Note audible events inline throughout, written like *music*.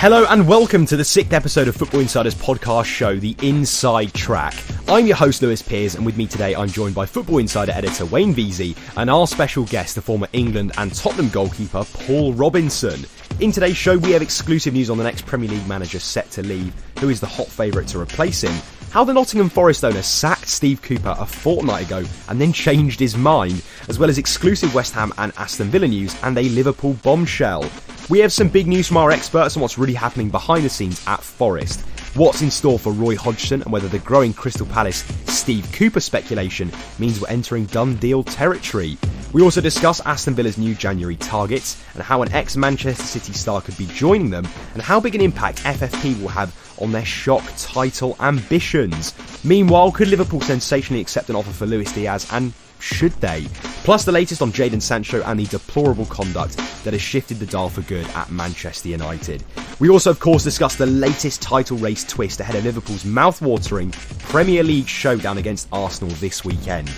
Hello and welcome to the sixth episode of Football Insider's podcast show, The Inside Track. I'm your host, Lewis Peers, and with me today I'm joined by Football Insider editor Wayne Veysey and our special guest, the former England and Tottenham goalkeeper Paul Robinson. In today's show, we have exclusive news on the next Premier League manager set to leave, who is the hot favourite to replace him, how the Nottingham Forest owner sacked Steve Cooper a fortnight ago and then changed his mind, as well as exclusive West Ham and Aston Villa news and a Liverpool bombshell. We have some big news from our experts on what's really happening behind the scenes at Forest. What's in store for Roy Hodgson and whether the growing Crystal Palace Steve Cooper speculation means we're entering done deal territory. We also discuss Aston Villa's new January targets and how an ex Manchester City star could be joining them and how big an impact FFP will have on their shock title ambitions. Meanwhile, could Liverpool sensationally accept an offer for Luis Diaz and should they? Plus, the latest on Jadon Sancho and the deplorable conduct that has shifted the dial for good at Manchester United. We also, of course, discuss the latest title race twist ahead of Liverpool's mouth-watering Premier League showdown against Arsenal this weekend.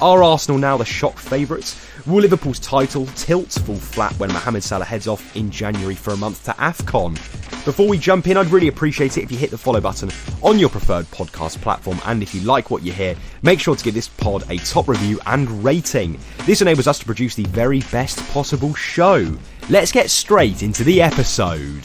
Are Arsenal now the shock favourites? Will Liverpool's title tilt fall flat when Mohamed Salah heads off in January for a month to AFCON? Before we jump in, I'd really appreciate it if you hit the follow button on your preferred podcast platform. And if you like what you hear, make sure to give this pod a top review and rating. This enables us to produce the very best possible show. Let's get straight into the episode.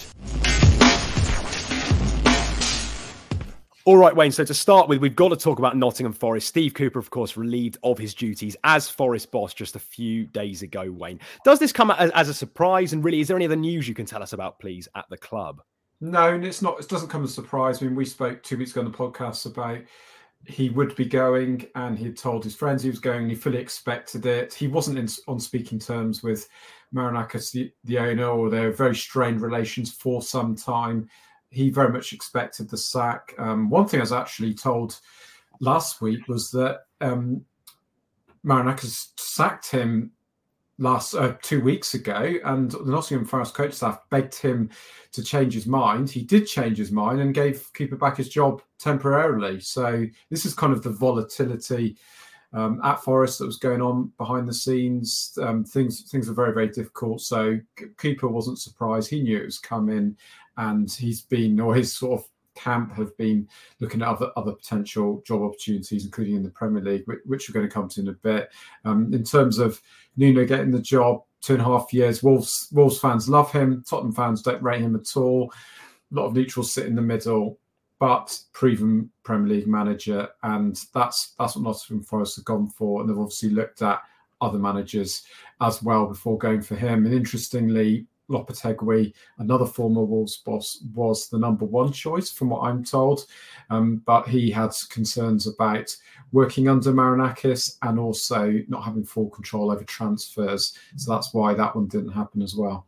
All right, Wayne. So to start with, we've got to talk about Nottingham Forest. Steve Cooper, of course, relieved of his duties as Forest boss just a few days ago. Wayne, does this come as, as a surprise? And really, is there any other news you can tell us about, please, at the club? No, it's not. It doesn't come as a surprise. I mean, we spoke two weeks ago on the podcast about he would be going, and he had told his friends he was going. He fully expected it. He wasn't in, on speaking terms with Marinakis, the, the owner, or their very strained relations for some time he very much expected the sack. Um, one thing I was actually told last week was that um, Marinakis sacked him last uh, two weeks ago, and the Nottingham Forest coach staff begged him to change his mind. He did change his mind and gave Cooper back his job temporarily. So this is kind of the volatility um, at Forest that was going on behind the scenes. Um, things things were very very difficult. So Cooper wasn't surprised. He knew it was coming, and he's been or his sort of camp have been looking at other other potential job opportunities, including in the Premier League, which we're going to come to in a bit. Um, in terms of Nuno getting the job, two and a half years. Wolves Wolves fans love him. Tottenham fans don't rate him at all. A lot of neutrals sit in the middle, but proven Premier League manager, and that's that's what Nottingham Forest have gone for, and they've obviously looked at other managers as well before going for him. And interestingly, Lopetegui, another former Wolves boss, was the number one choice, from what I'm told. Um, but he had concerns about working under Marinakis and also not having full control over transfers. So that's why that one didn't happen as well.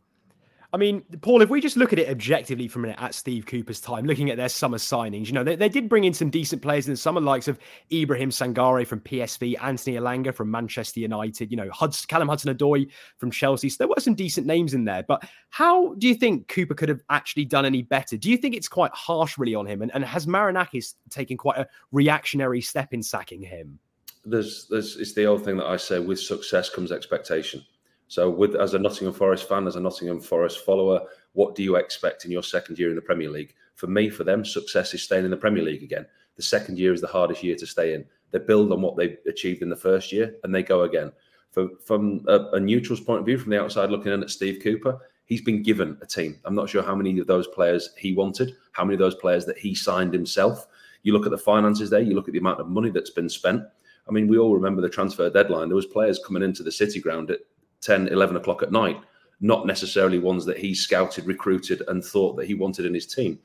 I mean, Paul, if we just look at it objectively for a minute at Steve Cooper's time, looking at their summer signings, you know, they, they did bring in some decent players in the summer, likes of Ibrahim Sangare from PSV, Anthony Elanga from Manchester United, you know, Hudson, Callum Hudson Odoi from Chelsea. So there were some decent names in there. But how do you think Cooper could have actually done any better? Do you think it's quite harsh, really, on him? And, and has Marinakis taken quite a reactionary step in sacking him? There's, there's, it's the old thing that I say with success comes expectation. So, with as a Nottingham Forest fan, as a Nottingham Forest follower, what do you expect in your second year in the Premier League? For me, for them, success is staying in the Premier League again. The second year is the hardest year to stay in. They build on what they achieved in the first year, and they go again. For, from a, a neutral's point of view, from the outside looking in at Steve Cooper, he's been given a team. I'm not sure how many of those players he wanted, how many of those players that he signed himself. You look at the finances there, you look at the amount of money that's been spent. I mean, we all remember the transfer deadline. There was players coming into the City ground at 10, 11 o'clock at night, not necessarily ones that he scouted, recruited, and thought that he wanted in his team.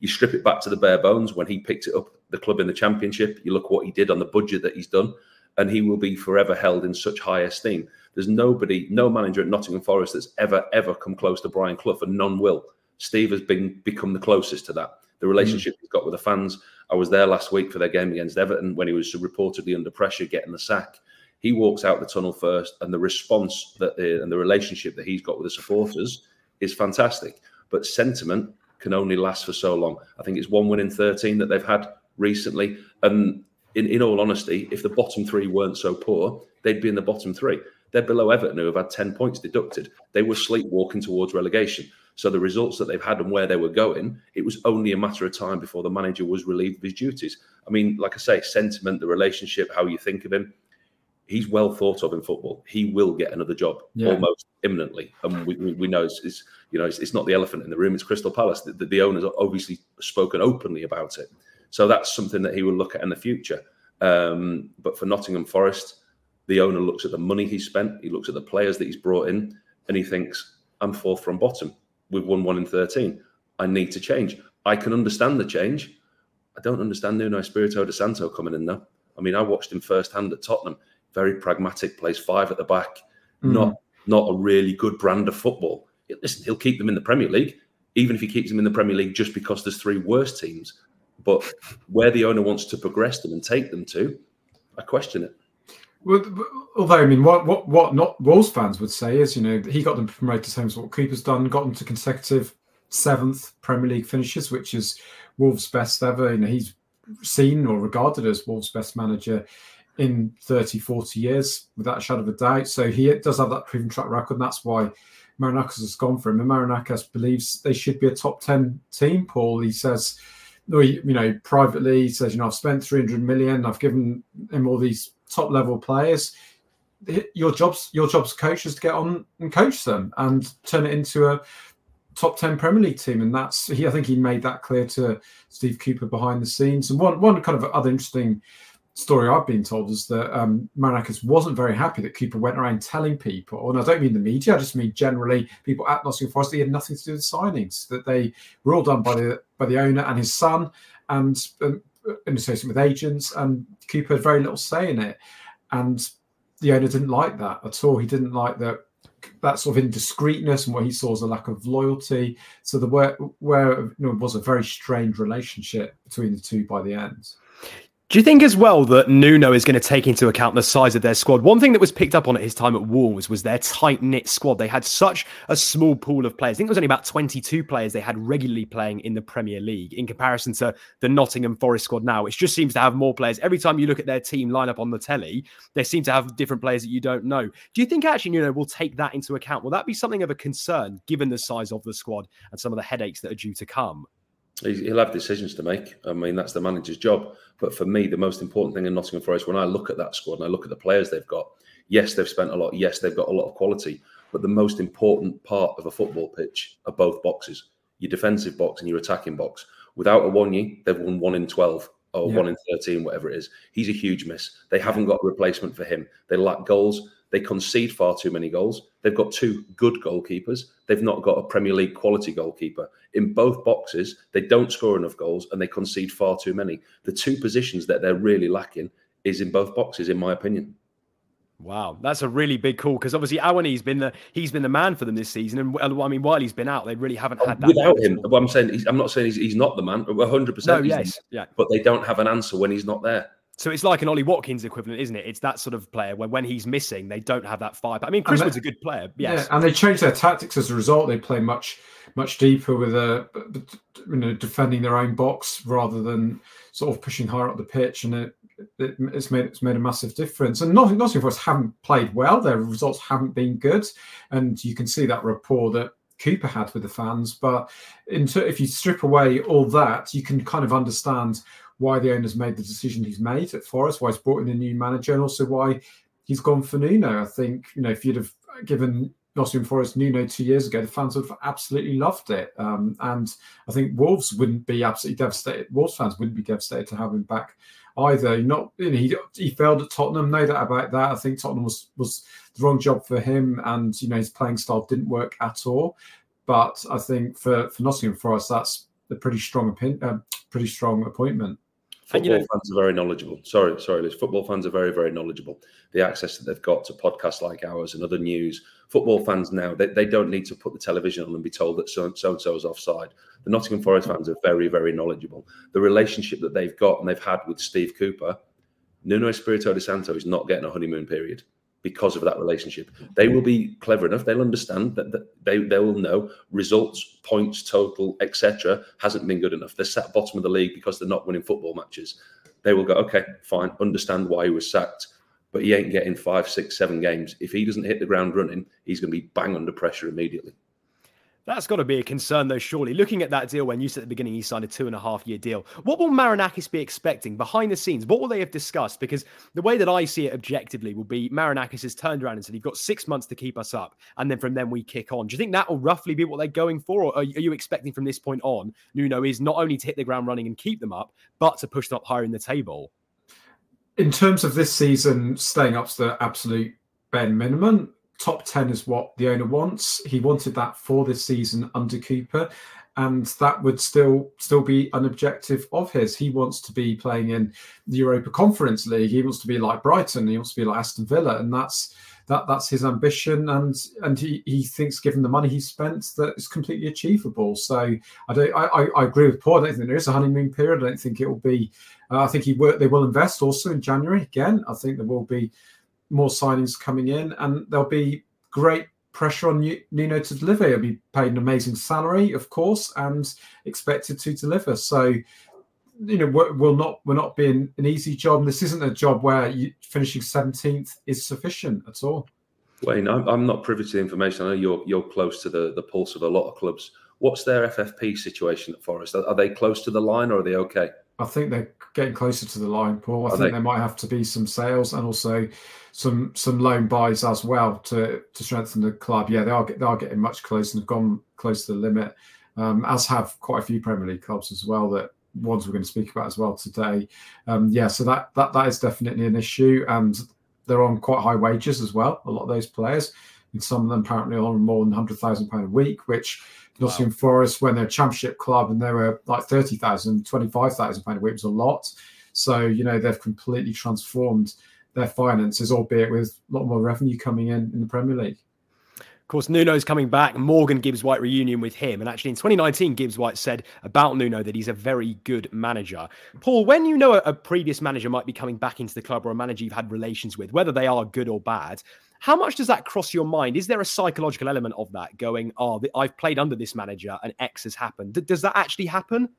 You strip it back to the bare bones when he picked it up, the club in the championship. You look what he did on the budget that he's done, and he will be forever held in such high esteem. There's nobody, no manager at Nottingham Forest that's ever, ever come close to Brian Clough, and none will. Steve has been become the closest to that. The relationship mm. he's got with the fans. I was there last week for their game against Everton when he was reportedly under pressure getting the sack. He walks out the tunnel first, and the response that and the relationship that he's got with the supporters is fantastic. But sentiment can only last for so long. I think it's one win in 13 that they've had recently. And in, in all honesty, if the bottom three weren't so poor, they'd be in the bottom three. They're below Everton, who have had 10 points deducted. They were sleepwalking towards relegation. So the results that they've had and where they were going, it was only a matter of time before the manager was relieved of his duties. I mean, like I say, sentiment, the relationship, how you think of him, he's well thought of in football. He will get another job yeah. almost imminently, and we, we know it's, it's you know it's, it's, not the elephant in the room. It's Crystal Palace. The, the, the owners obviously spoken openly about it, so that's something that he will look at in the future. Um, but for Nottingham Forest, the owner looks at the money he spent, he looks at the players that he's brought in, and he thinks, "I'm fourth from bottom. We've won one in 13. I need to change. I can understand the change. I don't understand Nuno Espirito de Santo coming in though. I mean, I watched him firsthand at Tottenham very pragmatic, plays five at the back, mm. not not a really good brand of football. Listen, he'll keep them in the Premier League, even if he keeps them in the Premier League just because there's three worse teams. But where the owner wants to progress them and take them to, I question it. Well, although I mean, what what what not Wolves fans would say is, you know, he got them promoted to same as what Cooper's done, got them to consecutive seventh Premier League finishes, which is Wolves' best ever. You know, he's seen or regarded as Wolves' best manager in 30, 40 years, without a shadow of a doubt. So he does have that proven track record, and that's why Marinakis has gone for him. And Marinakis believes they should be a top 10 team, Paul. He says, you know, privately, he says, you know, I've spent 300 million, I've given him all these top level players. Your job's your job's coach is to get on and coach them and turn it into a top 10 Premier League team. And that's he I think he made that clear to Steve Cooper behind the scenes. And one one kind of other interesting story I've been told is that um, wasn't very happy that Cooper went around telling people, and I don't mean the media, I just mean generally people at Nottingham Forest, they had nothing to do with signings, that they were all done by the by the owner and his son, and um, in association with agents, and Cooper had very little say in it, and the owner didn't like that at all. He didn't like that that sort of indiscreetness and what he saw as a lack of loyalty. So the where where you know, was a very strained relationship between the two by the end. Do you think as well that Nuno is going to take into account the size of their squad? One thing that was picked up on at his time at Wolves was their tight knit squad. They had such a small pool of players. I think it was only about 22 players they had regularly playing in the Premier League in comparison to the Nottingham Forest squad now, which just seems to have more players. Every time you look at their team lineup on the telly, they seem to have different players that you don't know. Do you think actually Nuno will take that into account? Will that be something of a concern given the size of the squad and some of the headaches that are due to come? He'll have decisions to make. I mean, that's the manager's job. But for me, the most important thing in Nottingham Forest, when I look at that squad and I look at the players they've got, yes, they've spent a lot. Yes, they've got a lot of quality. But the most important part of a football pitch are both boxes your defensive box and your attacking box. Without a Awoniyi, they've won one in 12 or yeah. one in 13, whatever it is. He's a huge miss. They haven't got a replacement for him. They lack goals. They concede far too many goals. They've got two good goalkeepers. They've not got a Premier League quality goalkeeper. In both boxes, they don't score enough goals and they concede far too many. The two positions that they're really lacking is in both boxes, in my opinion. Wow, that's a really big call because obviously Awoniyi's been the he's been the man for them this season, and I mean while he's been out, they really haven't oh, had that. Without him, I'm saying I'm not saying he's, he's not the man, 100. percent No, yes, yeah, but they don't have an answer when he's not there. So it's like an Ollie Watkins equivalent, isn't it? It's that sort of player where when he's missing, they don't have that fire. I mean, Chris Wood's a good player, yes. Yeah, and they changed their tactics as a result. They play much, much deeper with a, you know, defending their own box rather than sort of pushing higher up the pitch, and it, it it's made it's made a massive difference. And Nottingham, Nottingham Forest haven't played well; their results haven't been good, and you can see that rapport that Cooper had with the fans. But if you strip away all that, you can kind of understand why the owner's made the decision he's made at Forest, why he's brought in a new manager, and also why he's gone for Nuno. I think, you know, if you'd have given Nottingham Forest Nuno two years ago, the fans would have absolutely loved it. Um, and I think Wolves wouldn't be absolutely devastated. Wolves fans wouldn't be devastated to have him back either. Not you know, he he failed at Tottenham, no doubt about that. I think Tottenham was was the wrong job for him, and you know his playing style didn't work at all. But I think for for Nottingham Forest, that's a pretty strong opinion, uh, pretty strong appointment. Football you know, fans are very knowledgeable. Sorry, sorry, Liz. Football fans are very, very knowledgeable. The access that they've got to podcasts like ours and other news. Football fans now, they, they don't need to put the television on and be told that so and so is offside. The Nottingham Forest fans are very, very knowledgeable. The relationship that they've got and they've had with Steve Cooper, Nuno Espirito de Santo is not getting a honeymoon period because of that relationship. They will be clever enough. They'll understand that, that they they will know results, points, total, etc. hasn't been good enough. They're sat bottom of the league because they're not winning football matches. They will go, okay, fine, understand why he was sacked. but he ain't getting five, six, seven games. If he doesn't hit the ground running, he's going to be bang under pressure immediately. That's got to be a concern, though, surely. Looking at that deal when you said at the beginning he signed a two and a half year deal, what will Marinakis be expecting behind the scenes? What will they have discussed? Because the way that I see it objectively will be Marinakis has turned around and said, You've got six months to keep us up. And then from then we kick on. Do you think that will roughly be what they're going for? Or are you expecting from this point on, Nuno is not only to hit the ground running and keep them up, but to push them up higher in the table? In terms of this season, staying up to the absolute bare minimum top 10 is what the owner wants. He wanted that for this season under Cooper. And that would still still be an objective of his. He wants to be playing in the Europa Conference League. He wants to be like Brighton. He wants to be like Aston Villa, and that's that that's his ambition. And and he, he thinks, given the money he spent, that it's completely achievable. So I don't I, I, agree with Paul. I don't think there is a honeymoon period. I don't think it will be. Uh, I think he will, they will invest also in January again. I think there will be more signings coming in, and there'll be great pressure on Nuno to deliver. He'll be paid an amazing salary, of course, and expected to deliver. So, you know, will not will not being an, an easy job. This isn't a job where you, finishing seventeenth is sufficient at all. Wayne, I'm, I'm not privy to the information. I know you're you're close to the the pulse of a lot of clubs. What's their FFP situation at Forest? Are, are they close to the line, or are they okay? I think they're getting closer to the line, Paul. I Are think they? there might have to be some sales and also some some loan buys as well to to strengthen the club. Yeah, they are they are getting much closer and have gone close to the limit, um, as have quite a few Premier League clubs as well. That ones we're going to speak about as well today. Um, yeah, so that that that is definitely an issue, and they're on quite high wages as well. A lot of those players, and some of them apparently on more than hundred thousand pound a week, which Nottingham wow. Forest, when they're a championship club and they were like 30,000, 25,000 pound a week was a lot. So, you know, they've completely transformed their finances, albeit with a lot more revenue coming in in the Premier League. Course, Nuno's coming back. Morgan Gibbs White reunion with him. And actually, in 2019, Gibbs White said about Nuno that he's a very good manager. Paul, when you know a, a previous manager might be coming back into the club or a manager you've had relations with, whether they are good or bad, how much does that cross your mind? Is there a psychological element of that going, oh, I've played under this manager and X has happened? Does that actually happen?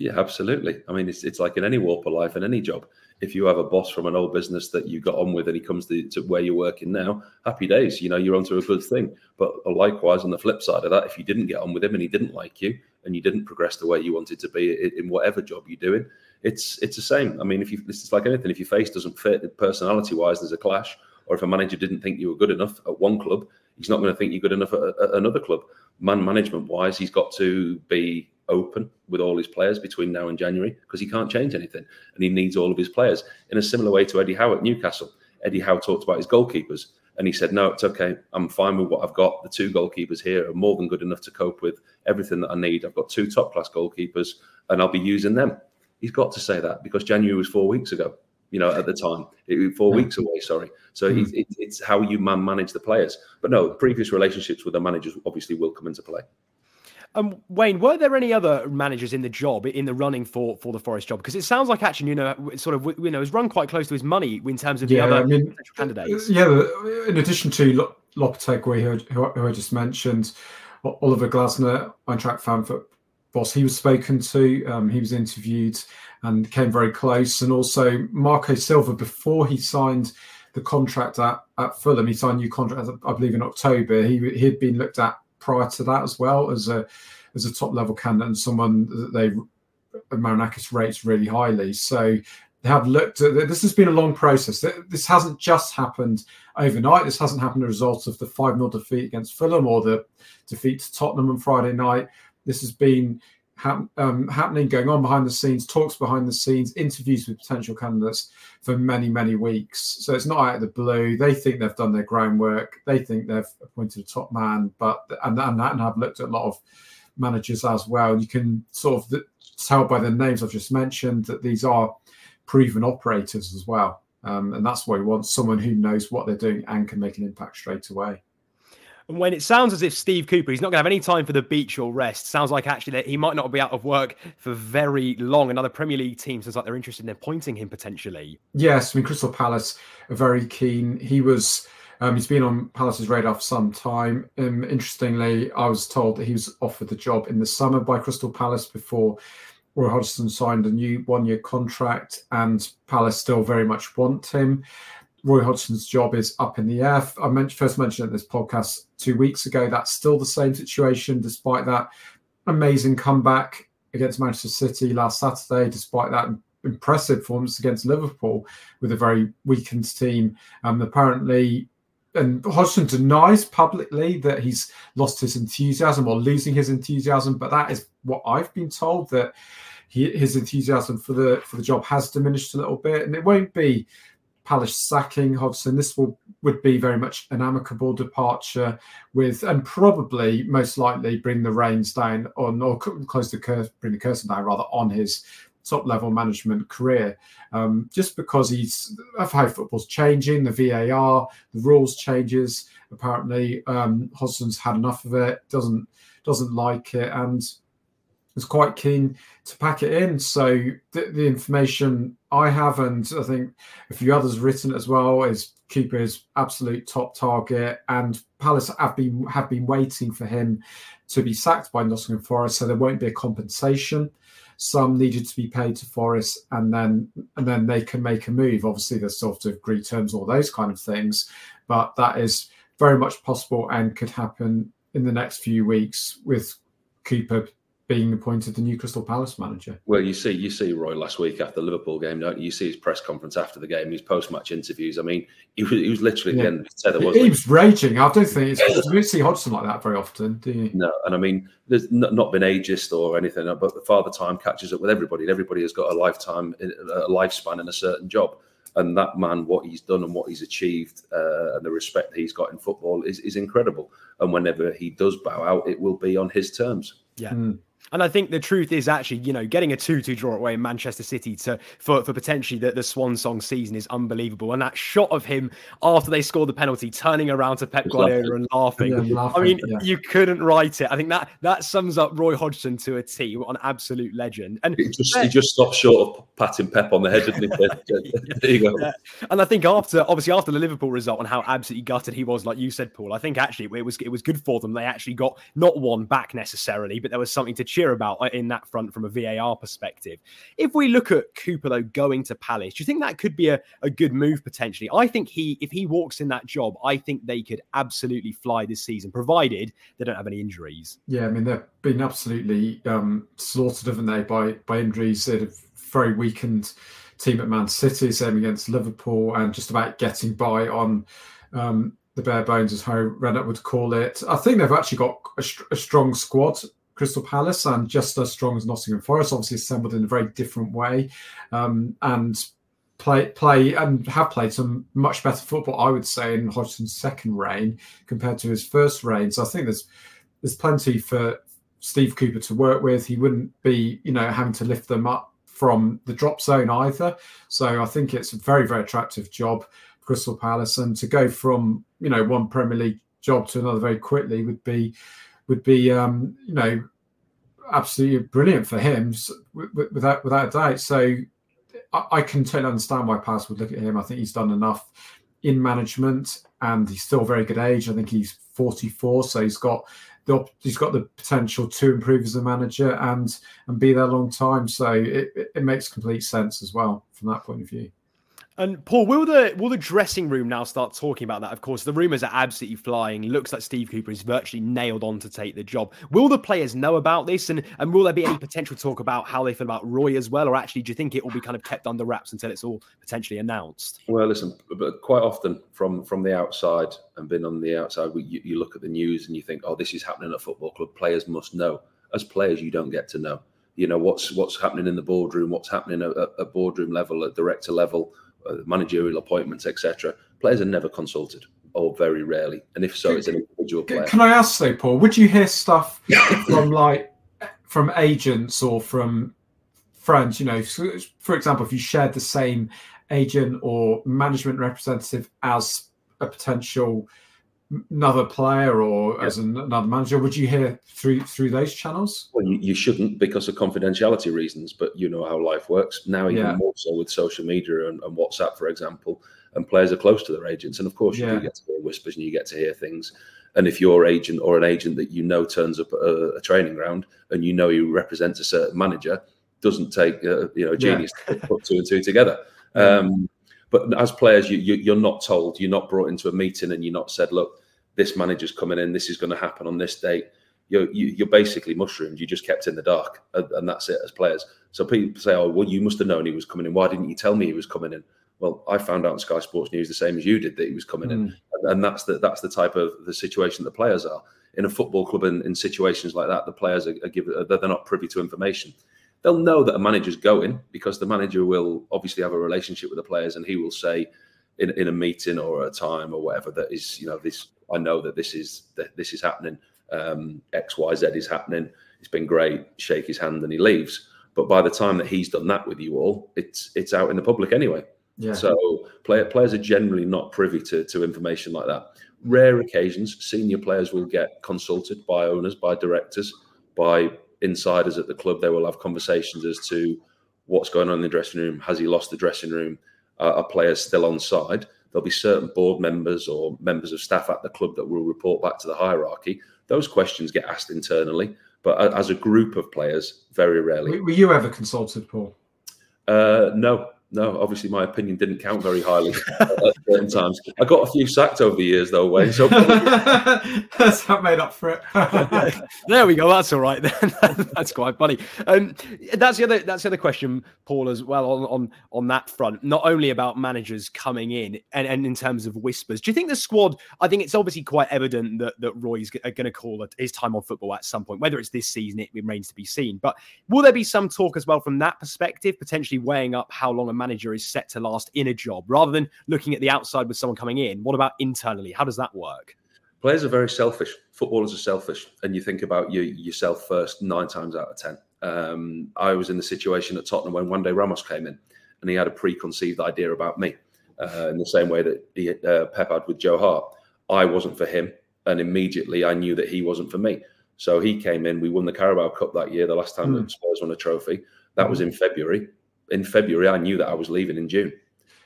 Yeah, absolutely. I mean, it's, it's like in any walk of life in any job. If you have a boss from an old business that you got on with and he comes to, to where you're working now, happy days. You know, you're onto a good thing. But likewise, on the flip side of that, if you didn't get on with him and he didn't like you and you didn't progress the way you wanted to be in, whatever job you're doing, it's it's the same. I mean, if you like anything, if your face doesn't fit personality wise, there's a clash or if a manager didn't think you were good enough at one club, he's not going to think you're good enough at, at another club. Man management wise, he's got to be open with all his players between now and January because he can't change anything and he needs all of his players in a similar way to Eddie Howe at Newcastle. Eddie Howe talked about his goalkeepers and he said, No, it's okay. I'm fine with what I've got. The two goalkeepers here are more than good enough to cope with everything that I need. I've got two top class goalkeepers and I'll be using them. He's got to say that because January was four weeks ago you know, at the time, it, four weeks away. Sorry. So mm. it, it's how you man manage the players. But no, previous relationships with the managers obviously will come into play. Um, Wayne, were there any other managers in the job in the running for for the Forest job? Because it sounds like actually, you know, sort of, you know, has run quite close to his money in terms of the yeah, other I mean, candidates. Yeah, in addition to Lopetegui, who, who I just mentioned, Oliver Glasner, Eintracht Frankfurt boss, he was spoken to. Um, he was interviewed and came very close. And also Marco Silva, before he signed the contract at, at Fulham, he signed a new contract, I believe, in October. He he had been looked at prior to that as well as a as a top level candidate and someone that they Marinakis rates really highly. So they have looked at this has been a long process. This hasn't just happened overnight. This hasn't happened as a result of the 5 0 defeat against Fulham or the defeat to Tottenham on Friday night. This has been um, happening, going on behind the scenes, talks behind the scenes, interviews with potential candidates for many, many weeks. So it's not out of the blue. They think they've done their groundwork. They think they've appointed a top man, but and and, and have looked at a lot of managers as well. You can sort of tell by the names I've just mentioned that these are proven operators as well. Um, and that's why we want someone who knows what they're doing and can make an impact straight away. And when it sounds as if Steve Cooper, he's not going to have any time for the beach or rest, sounds like actually that he might not be out of work for very long. Another Premier League team sounds like they're interested in appointing him potentially. Yes, I mean, Crystal Palace are very keen. He was. Um, he's been on Palace's radar for some time. Um, interestingly, I was told that he was offered the job in the summer by Crystal Palace before Roy Hodgson signed a new one-year contract, and Palace still very much want him Roy Hodgson's job is up in the air. I mentioned, first mentioned in this podcast two weeks ago. That's still the same situation, despite that amazing comeback against Manchester City last Saturday, despite that impressive performance against Liverpool with a very weakened team. Um, apparently, and Hodgson denies publicly that he's lost his enthusiasm or losing his enthusiasm, but that is what I've been told that he, his enthusiasm for the for the job has diminished a little bit, and it won't be Palace sacking Hodgson. This will would be very much an amicable departure with, and probably most likely bring the reins down on or close the curse, bring the curtain down rather on his top level management career. Um, just because he's of how football's changing, the VAR, the rules changes. Apparently, um, Hodgson's had enough of it. Doesn't doesn't like it, and is quite keen to pack it in. So the, the, information I have, and I think a few others written as well, is Cooper is absolute top target, and Palace have been have been waiting for him to be sacked by Nottingham Forest, so there won't be a compensation. Some needed to be paid to Forest, and then and then they can make a move. Obviously, there's sort of agree terms, all those kind of things, but that is very much possible and could happen in the next few weeks with Cooper being appointed the new Crystal Palace manager. Well, you see, you see Roy last week after the Liverpool game, don't you? You see his press conference after the game, his post-match interviews. I mean, he was, he was literally yeah. the end. was he was raging. I don't think it's, you don't see Hodgson like that very often, do you? No, and I mean, there's not been ageist or anything, but the father time catches up with everybody. Everybody has got a lifetime, a lifespan in a certain job and that man, what he's done and what he's achieved, uh, and the respect he's got in football is, is incredible. And whenever he does bow out, it will be on his terms. Yeah. Mm. And I think the truth is actually, you know, getting a 2 2 draw away in Manchester City to for, for potentially the, the Swan Song season is unbelievable. And that shot of him after they scored the penalty, turning around to Pep Guardiola and laughing. Yeah, laughing. I mean, yeah. you couldn't write it. I think that that sums up Roy Hodgson to a T, an absolute legend. And he just, he just stopped short of patting Pep on the head, didn't he? *laughs* there you go. Yeah. And I think after, obviously, after the Liverpool result and how absolutely gutted he was, like you said, Paul, I think actually it was it was good for them. They actually got not one back necessarily, but there was something to cheer about uh, in that front from a VAR perspective. If we look at Cooper though going to Palace, do you think that could be a, a good move potentially? I think he, if he walks in that job, I think they could absolutely fly this season, provided they don't have any injuries. Yeah, I mean they've been absolutely um, slaughtered, haven't they, by by injuries? They're very weakened team at Man City, same against Liverpool, and just about getting by on. Um, the bare bones, as Harry Redknapp would call it. I think they've actually got a, a strong squad Crystal Palace and just as strong as Nottingham Forest, obviously assembled in a very different way, um, and play play and have played some much better football, I would say, in Hodgson's second reign compared to his first reign. So I think there's there's plenty for Steve Cooper to work with. He wouldn't be, you know, having to lift them up from the drop zone either. So I think it's a very, very attractive job, Crystal Palace, and to go from you know one Premier League job to another very quickly would be would be, um, you know, absolutely brilliant for him without without a doubt. So I, I can totally understand why Palace would look at him. I think he's done enough in management, and he's still very good age. I think he's 44, so he's got the he's got the potential to improve as a manager and and be there a long time. So it, it makes complete sense as well from that point of view. And Paul, will the will the dressing room now start talking about that? Of course, the rumours are absolutely flying. It looks like Steve Cooper is virtually nailed on to take the job. Will the players know about this, and and will there be any potential talk about how they feel about Roy as well, or actually do you think it will be kind of kept under wraps until it's all potentially announced? Well, listen, but quite often from from the outside and being on the outside, you, you look at the news and you think, oh, this is happening at football club. Players must know. As players, you don't get to know. You know what's what's happening in the boardroom, what's happening at, at boardroom level, at director level Uh, managerial appointments, etc. Players are never consulted, or very rarely, and if so, it's an individual player. Can I ask though, Paul? Would you hear stuff *laughs* from like from agents or from friends? You know, for example, if you shared the same agent or management representative as a potential another player or yeah. as an, another manager would you hear through through those channels well you, you, shouldn't because of confidentiality reasons but you know how life works now even yeah. more so with social media and, and, whatsapp for example and players are close to their agents and of course you yeah. do get to hear whispers and you get to hear things and if your agent or an agent that you know turns up at a, a training ground and you know he represents a certain manager doesn't take uh, you know a genius to put two and two *laughs* together um, But as players, you, you, are not told, you're not brought into a meeting and you're not said, look, this manager's coming in, this is going to happen on this date. You're, you, are basically mushroomed. You just kept in the dark, and, and, that's it as players. So people say, oh, well, you must have known he was coming in. Why didn't you tell me he was coming in? Well, I found out on Sky Sports News the same as you did that he was coming mm. in, and, and that's the that's the type of the situation the players are in a football club. In, in situations like that, the players are, are given they're not privy to information they'll know that a manager's going because the manager will obviously have a relationship with the players and he will say in, in a meeting or a time or whatever that is you know this i know that this is that this is happening. Um, xyz is happening. It's been great. Shake his hand and he leaves. But by the time that he's done that with you all it's it's out in the public anyway. Yeah. so player, players are generally not privy to, to information like that. Rare occasions senior players will get consulted by owners by directors by insiders at the club, they will have conversations as to what's going on in the dressing room. Has he lost the dressing room? Uh, are players still on side? There'll be certain board members or members of staff at the club that will report back to the hierarchy. Those questions get asked internally, but as a group of players, very rarely. Were you ever consulted, Paul? Uh, no, no, obviously my opinion didn't count very highly *laughs* at certain times. I got a few sacked over the years, though, Wayne. So that's that made up for it. *laughs* there we go. That's all right. Then *laughs* that's quite funny. Um, that's the other. That's the other question, Paul, as well on on on that front. Not only about managers coming in and, and in terms of whispers. Do you think the squad? I think it's obviously quite evident that that Roy's going to call it his time on football at some point. Whether it's this season, it remains to be seen. But will there be some talk as well from that perspective, potentially weighing up how long a manager is set to last in a job rather than looking at the outside with someone coming in? What about internally? How does that work? Players are very selfish. Footballers are selfish, and you think about you, yourself first nine times out of ten. Um, I was in the situation at Tottenham when one day Ramos came in, and he had a preconceived idea about me, uh, in the same way that he, uh, Pep had with Joe Hart. I wasn't for him, and immediately I knew that he wasn't for me. So he came in. We won the Carabao Cup that year, the last time mm. that Spurs won a trophy. That was in February in February, I knew that I was leaving in June.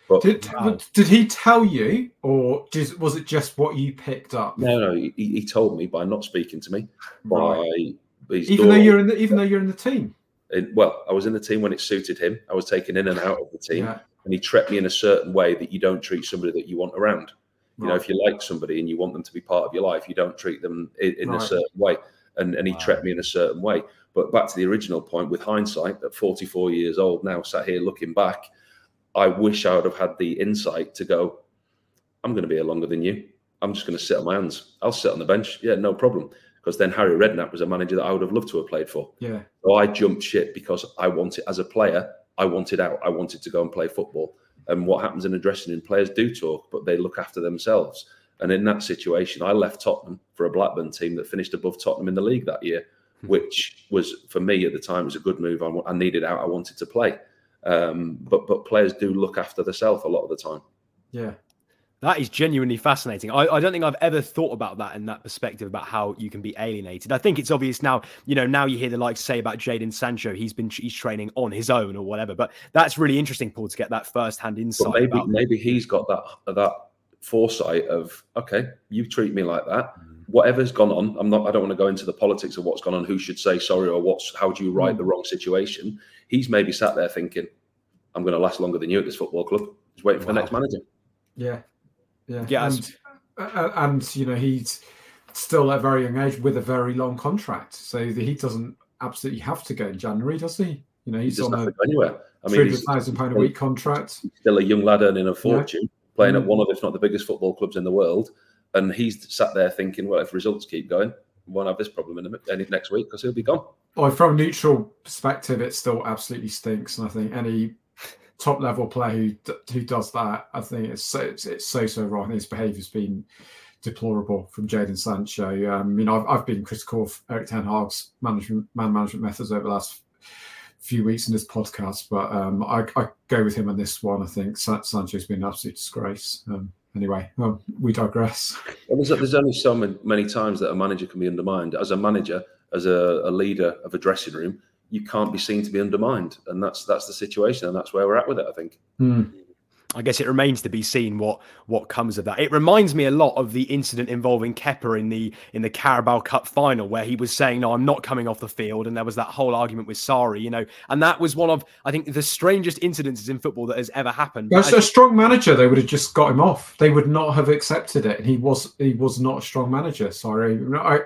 But did, wow. did he tell you, or was it just what you picked up? No, no, he, he told me by not speaking to me. Right. even though you're in the even though you're in the team. It, well, I was in the team when it suited him. I was taken in and out of the team, yeah. and he treated me in a certain way that you don't treat somebody that you want around. You right. know, if you like somebody and you want them to be part of your life, you don't treat them in, in right. a certain way. And and he wow. treated me in a certain way. But back to the original point, with hindsight, at 44 years old now, sat here looking back, I wish I would have had the insight to go, I'm going to be here longer than you. I'm just going to sit on my hands. I'll sit on the bench. Yeah, no problem. Because then Harry Redknapp was a manager that I would have loved to have played for. Yeah. So I jumped ship because I wanted, as a player, I wanted out. I wanted to go and play football. And what happens in a dressing room, players do talk, but they look after themselves. And in that situation, I left Tottenham for a Blackburn team that finished above Tottenham in the league that year which was for me at the time was a good move. I, I needed out. I wanted to play, um, but but players do look after themselves a lot of the time. Yeah. That is genuinely fascinating. I, I, don't think I've ever thought about that in that perspective about how you can be alienated. I think it's obvious now. You know, now you hear the likes say about Jadon Sancho, he's been he's training on his own or whatever. But that's really interesting, Paul, to get that first hand insight. But maybe maybe he's got that that foresight of okay, you treat me like that. Mm whatever's gone on, I'm not. I don't want to go into the politics of what's gone on, who should say sorry or what's how do you right mm. the wrong situation. He's maybe sat there thinking, "I'm going to last longer than you at this football club." He's waiting for wow. the next manager. Yeah, yeah, yeah. And, uh, and you know he's still at a very young age with a very long contract, so he doesn't absolutely have to go in January, does he? You know, he's he on a anywhere. I mean, three thousand pound a week contract. Still a young lad earning a fortune, yeah. playing mm. at one of, if not the biggest football clubs in the world and he's sat there thinking, well, if results keep going, we won't have this problem in the, next week because he'll be gone. Well, from a neutral perspective, it still absolutely stinks. And I think any top level player who who does that, I think it's so it's, it's so so wrong. His behaviour's been deplorable from Jadon Sancho. Um, you know, I've, I've been critical of Erik Ten Hag's management man management methods over the last few weeks in this podcast, but um, I, I, go with him on this one. I think Sancho's been an absolute disgrace. Um, anyway, well, we digress. Well, there's, there's, only so many times that a manager can be undermined. As a manager, as a, a, leader of a dressing room, you can't be seen to be undermined, and that's that's the situation, and that's where we're at with it. I think. Mm. I guess it remains to be seen what what comes of that. It reminds me a lot of the incident involving Kepa in the in the Carabao Cup final, where he was saying, "No, I'm not coming off the field," and there was that whole argument with Sarri, you know, and that was one of I think the strangest incidences in football that has ever happened. As a strong manager, they would have just got him off. They would not have accepted it, and he was he was not a strong manager. Sorry, I,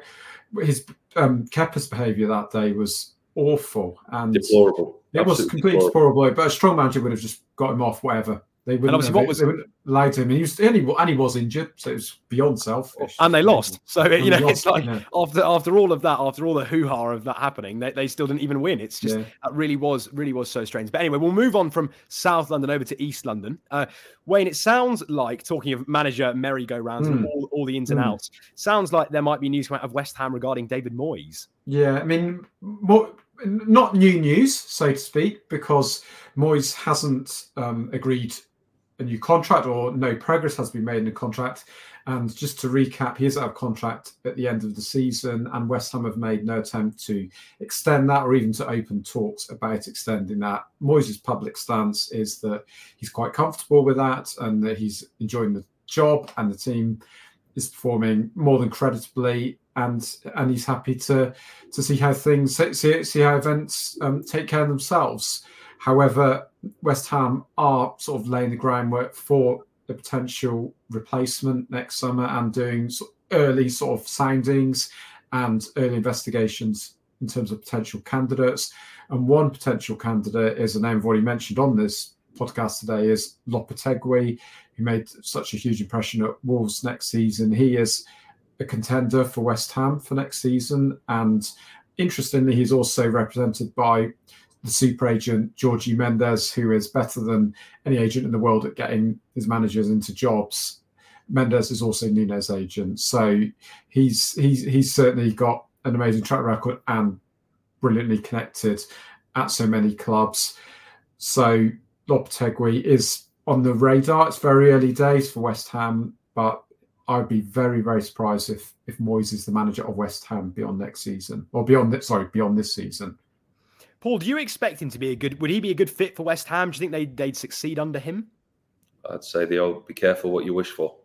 his um, Kepa's behaviour that day was awful and deplorable. It Absolutely was completely deplorable. deplorable. But a strong manager would have just got him off, whatever. They wouldn't, have, what was, they wouldn't lie to him. He was, and, he, and he was injured, so it was beyond selfish. And they lost. So, and you know, lost, it's like yeah. after after all of that, after all the hoo ha of that happening, they, they still didn't even win. It's just, yeah. that really was, really was so strange. But anyway, we'll move on from South London over to East London. Uh, Wayne, it sounds like, talking of manager merry-go-rounds mm. and all, all, the ins and mm. outs, sounds like there might be news coming out of West Ham regarding David Moyes. Yeah, I mean, more, not new news, so to speak, because Moyes hasn't um, agreed a new contract or no progress has been made in the contract. And just to recap, he is out of contract at the end of the season, and West Ham have made no attempt to extend that or even to open talks about extending that. Moyes' public stance is that he's quite comfortable with that and that he's enjoying the job and the team is performing more than creditably and and he's happy to to see how things see, see how events um, take care of themselves. However, West Ham are sort of laying the groundwork for a potential replacement next summer and doing early sort of soundings and early investigations in terms of potential candidates. And one potential candidate is a name I've already mentioned on this podcast today is Lopetegui, who made such a huge impression at Wolves next season. He is a contender for West Ham for next season. And interestingly, he's also represented by the super agent Jorge Mendes, who is better than any agent in the world at getting his managers into jobs. Mendes is also Nuno's agent, so he's he's he's certainly got an amazing track record and brilliantly connected at so many clubs. So Lopetegui is on the radar. It's very early days for West Ham, but I'd be very very surprised if if Moyes is the manager of West Ham beyond next season or beyond sorry beyond this season. Paul, do you expect him to be a good? Would he be a good fit for West Ham? Do you think they they'd succeed under him? I'd say the old "be careful what you wish for."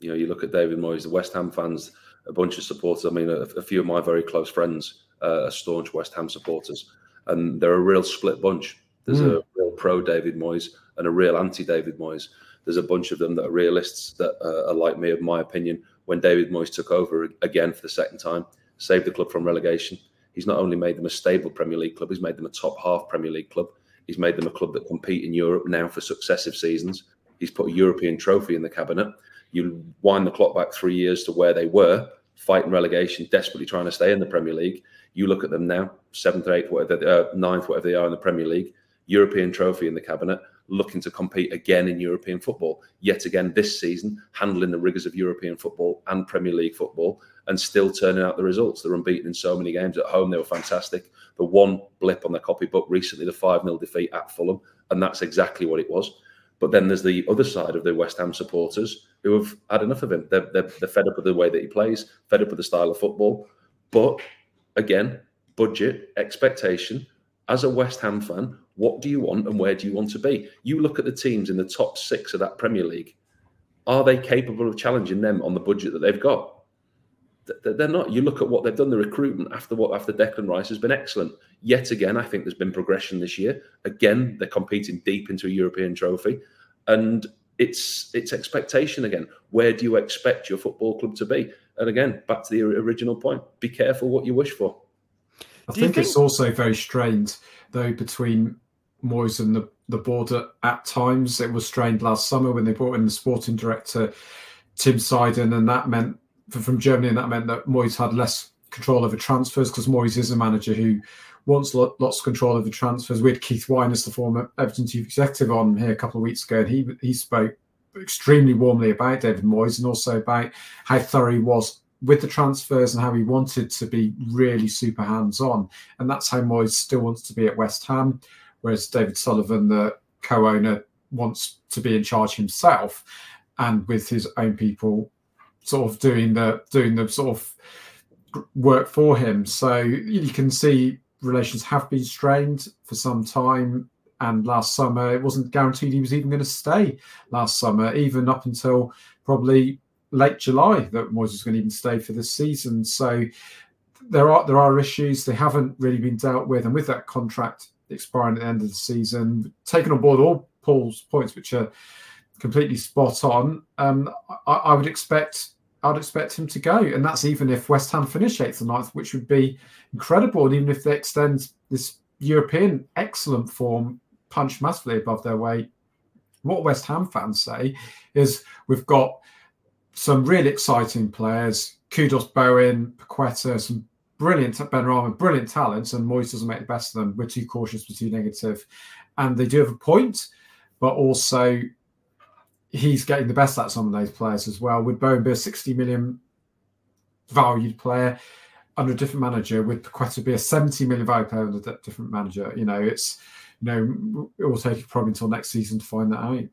You know, you look at David Moyes, the West Ham fans, a bunch of supporters. I mean, a, a few of my very close friends uh, are staunch West Ham supporters, and they're a real split bunch. There's mm. a real pro David Moyes and a real anti David Moyes. There's a bunch of them that are realists that uh, are like me, of my opinion. When David Moyes took over again for the second time, saved the club from relegation He's not only made them a stable Premier League club, he's made them a top half Premier League club. He's made them a club that compete in Europe now for successive seasons. He's put a European trophy in the cabinet. You wind the clock back three years to where they were, fighting relegation, desperately trying to stay in the Premier League. You look at them now, seventh or eighth, whatever, uh, ninth, whatever they are in the Premier League, European trophy in the cabinet, looking to compete again in European football. Yet again this season, handling the rigors of European football and Premier League football and still turning out the results. They're unbeaten in so many games at home. They were fantastic. The one blip on their copybook recently, the 5 0 defeat at Fulham, and that's exactly what it was. But then there's the other side of the West Ham supporters who have had enough of him. They're, they're, they're fed up with the way that he plays, fed up with the style of football. But again, budget, expectation. As a West Ham fan, what do you want and where do you want to be? You look at the teams in the top six of that Premier League. Are they capable of challenging them on the budget that they've got? They're not. You look at what they've done. The recruitment after what after Declan Rice has been excellent. Yet again, I think there's been progression this year. Again, they're competing deep into a European trophy, and it's it's expectation again. Where do you expect your football club to be? And again, back to the original point: be careful what you wish for. I think, think, it's also very strained though between Moyes and the the board at, at times. It was strained last summer when they brought in the sporting director Tim Steidten, and that meant from Germany, and that meant that Moyes had less control over transfers because Moyes is a manager who wants lots of control over transfers. We had Keith Wyness, the former Everton chief executive, on here a couple of weeks ago, and he he spoke extremely warmly about David Moyes and also about how thorough he was with the transfers and how he wanted to be really super hands on. And that's how Moyes still wants to be at West Ham, whereas David Sullivan, the co owner, wants to be in charge himself and with his own people sort of doing the doing the sort of work for him. So you can see relations have been strained for some time. and last summer it wasn't guaranteed he was even going to stay last summer, even up until probably late July that Moyes was going to even stay for this season. So there are there are issues they haven't really been dealt with, and with that contract expiring at the end of the season, taking on board all Paul's points, which are completely spot on. Um, I, I, would expect I'd expect him to go, and that's even if West Ham finish eighth or ninth, which would be incredible, and even if they extend this European excellent form, punch massively above their weight. What West Ham fans say is we've got some really exciting players. Kudus Bowen, Paqueta, some brilliant Benrahma, brilliant talents, and Moyes doesn't make the best of them. We're too cautious, we're too negative. And they do have a point, but also he's getting the best out of some of those players as well. Would Bowen be a 60 million valued player under a different manager? Would Paqueta be a 70 million valued player under a different manager? You know, it's you know, it will take probably until next season to find that out.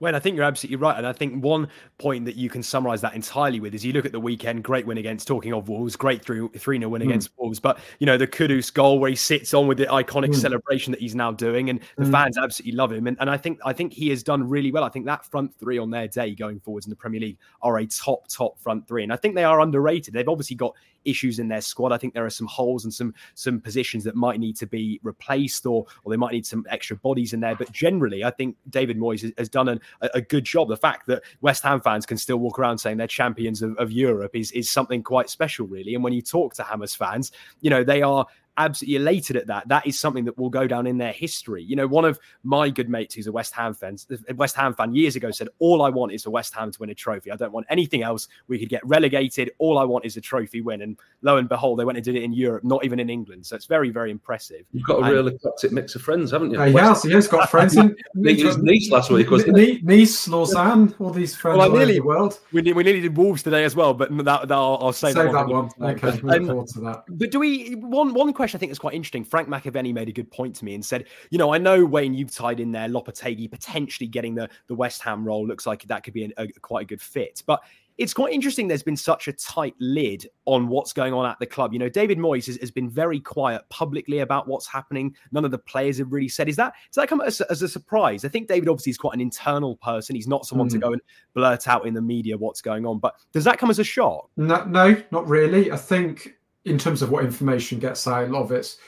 Well, I think you're absolutely right. And I think one point that you can summarize that entirely with is you look at the weekend, great win against talking of Wolves, great 3 0 win mm. against Wolves. But, you know, the Kudus goal where he sits on with the iconic mm. celebration that he's now doing, and the mm. fans absolutely love him. And, and I think I think he has done really well. I think that front three on their day going forwards in the Premier League are a top, top front three. And I think they are underrated. They've obviously got issues in their squad. I think there are some holes and some some positions that might need to be replaced or or they might need some extra bodies in there. But generally, I think David Moyes has, done an, a good job. The fact that West Ham fans can still walk around saying they're champions of, of Europe is is something quite special, really. And when you talk to Hammers fans, you know they are absolutely elated at that. That is something that will go down in their history. You know, one of my good mates who's a West Ham fan, West Ham fan years ago said, "All I want is for West Ham to win a trophy. I don't want anything else. We could get relegated. All I want is a trophy win." And lo and behold, they went and did it in Europe, not even in England. So it's very, very impressive. You've got a and, real eclectic mix of friends, haven't you? Uh, he has. He has got friends in *laughs* Nice last week, wasn't it? Nice, Lausanne, all these friends well, all nearly, the world. We, we nearly did Wolves today as well, but that, that I'll, I'll save, save that, one. one. Okay, look um, forward to that. But do we? One one question I think is quite interesting Frank McAvenny made a good point to me and said, you know, I know Wayne, you've tied in there Lopetegui potentially getting the the West Ham role. Looks like that could be a, a, quite a good fit, but it's quite interesting. There's been such a tight lid on what's going on at the club. You know, David Moyes has, has, been very quiet publicly about what's happening. None of the players have really said. Is that does that come as, as a surprise? I think David obviously is quite an internal person. He's not someone mm. to go and blurt out in the media what's going on. But does that come as a shock? No, no, not really. I think in terms of what information gets out, a lot of it's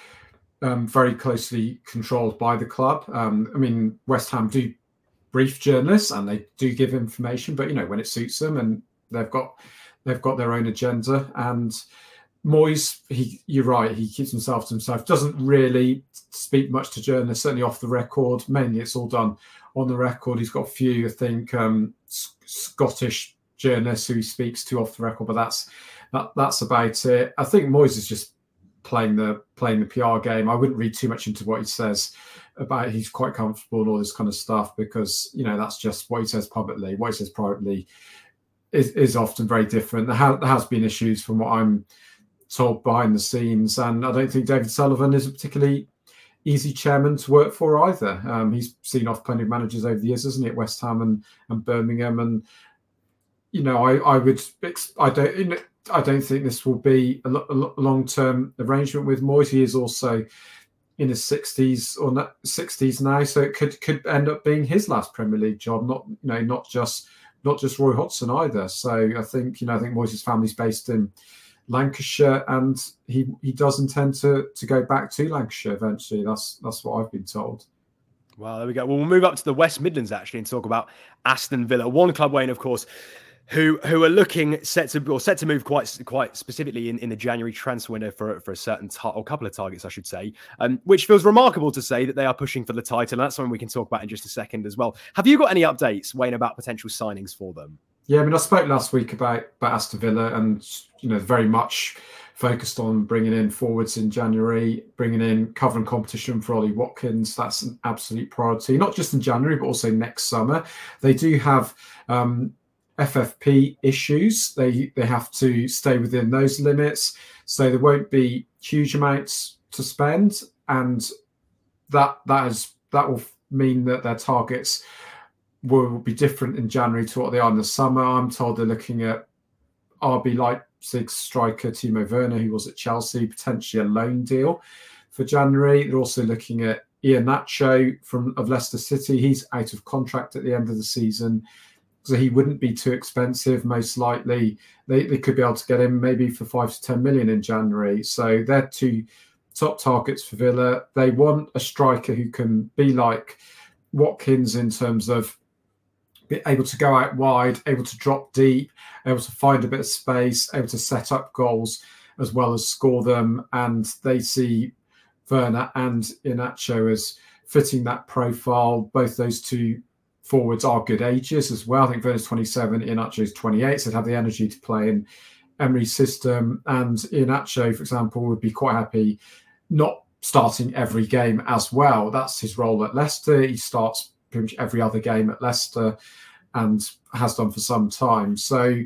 um, very closely controlled by the club. Um, I mean, West Ham do brief journalists and they do give information, but you know when it suits them, and they've got they've got their own agenda. And Moyes, he you're right, he keeps himself to himself. Doesn't really speak much to journalists, certainly off the record. Mainly, it's all done on the record. He's got a few, I think, um, Scottish journalists who he speaks to off the record, but that's that, that's about it. I think Moyes is just playing the playing the PR game. I wouldn't read too much into what he says about he's quite comfortable and all this kind of stuff because you know that's just what he says publicly. What he says privately is, is often very different. There, ha- there has been issues from what I'm told behind the scenes, and I don't think David Sullivan is a particularly easy chairman to work for either. Um, he's seen off plenty of managers over the years, hasn't he, West Ham and, and Birmingham, and you know, I, I would, I don't, I don't think this will be a, a long-term arrangement with Moyes. He is also in his sixties or sixties now, so it could could end up being his last Premier League job. Not you know, not just not just Roy Hodgson either. So I think you know, I think Moyes' family's based in Lancashire, and he he does intend to to go back to Lancashire eventually. That's that's what I've been told. Well, there we go. Well, we'll move up to the West Midlands actually and talk about Aston Villa. One club, Wayne, of course, who who are looking set to or set to move quite quite specifically in, in the January transfer window for for a certain tar- or couple of targets, I should say, um, which feels remarkable to say that they are pushing for the title, and that's something we can talk about in just a second as well. Have you got any updates, Wayne, about potential signings for them? Yeah, I mean, I spoke last week about about Aston Villa, and you know, very much focused on bringing in forwards in January, bringing in covering competition for Ollie Watkins. That's an absolute priority, not just in January, but also next summer. They do have um, FFP issues. They they have to stay within those limits, so there won't be huge amounts to spend, and that that is that will mean that their targets will be different in January to what they are in the summer. I'm told they're looking at RB Leipzig striker Timo Werner, who was at Chelsea, potentially a loan deal for January. They're also looking at Iheanacho from of Leicester City. He's out of contract at the end of the season, so he wouldn't be too expensive. Most likely, they, they could be able to get him maybe for five to ten million in January. So they're two top targets for Villa. They want a striker who can be like Watkins in terms of able to go out wide, able to drop deep, able to find a bit of space, able to set up goals as well as score them. And they see Werner and Iheanacho as fitting that profile. Both those two forwards are good ages as well. I think Werner's 27, is 28, so have the energy to play in Emery's system. And Iheanacho, for example, would be quite happy not starting every game as well. That's his role at Leicester. He starts pretty much every other game at Leicester and has done for some time. So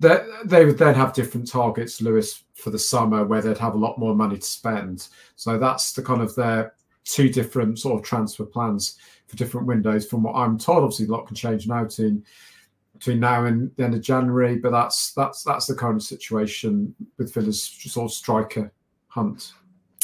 they would then have different targets, Lewis, for the summer where they'd have a lot more money to spend. So that's the kind of their two different sort of transfer plans for different windows. From what I'm told, obviously a lot can change now between between now and the end of January, but that's that's that's the current situation with Villa's sort of striker hunt.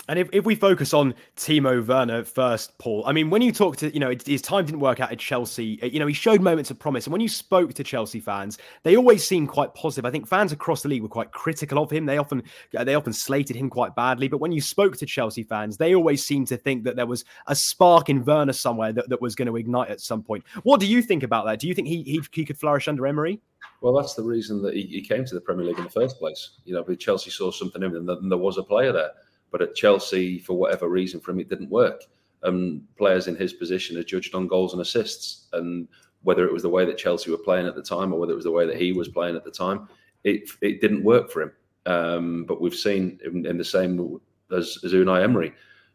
And if, if we focus on Timo Werner first, Paul, I mean, when you talk to, you know, his time didn't work out at Chelsea, uh, you know, he showed moments of promise. And when you spoke to Chelsea fans, they always seemed quite positive. I think fans across the league were quite critical of him. They often, uh, they often slated him quite badly. But when you spoke to Chelsea fans, they always seemed to think that there was a spark in Werner somewhere that, that was going to ignite at some point. What do you think about that? Do you think he, he, he could flourish under Emery? Well, that's the reason that he, he, came to the Premier League in the first place. You know, Chelsea saw something in him and there was a player there. But at Chelsea, for whatever reason, for him, it didn't work. And players in his position are judged on goals and assists. And whether it was the way that Chelsea were playing at the time or whether it was the way that he was playing at the time, it, it didn't work for him. Um, but we've seen in, in, the same as, as Unai Emery.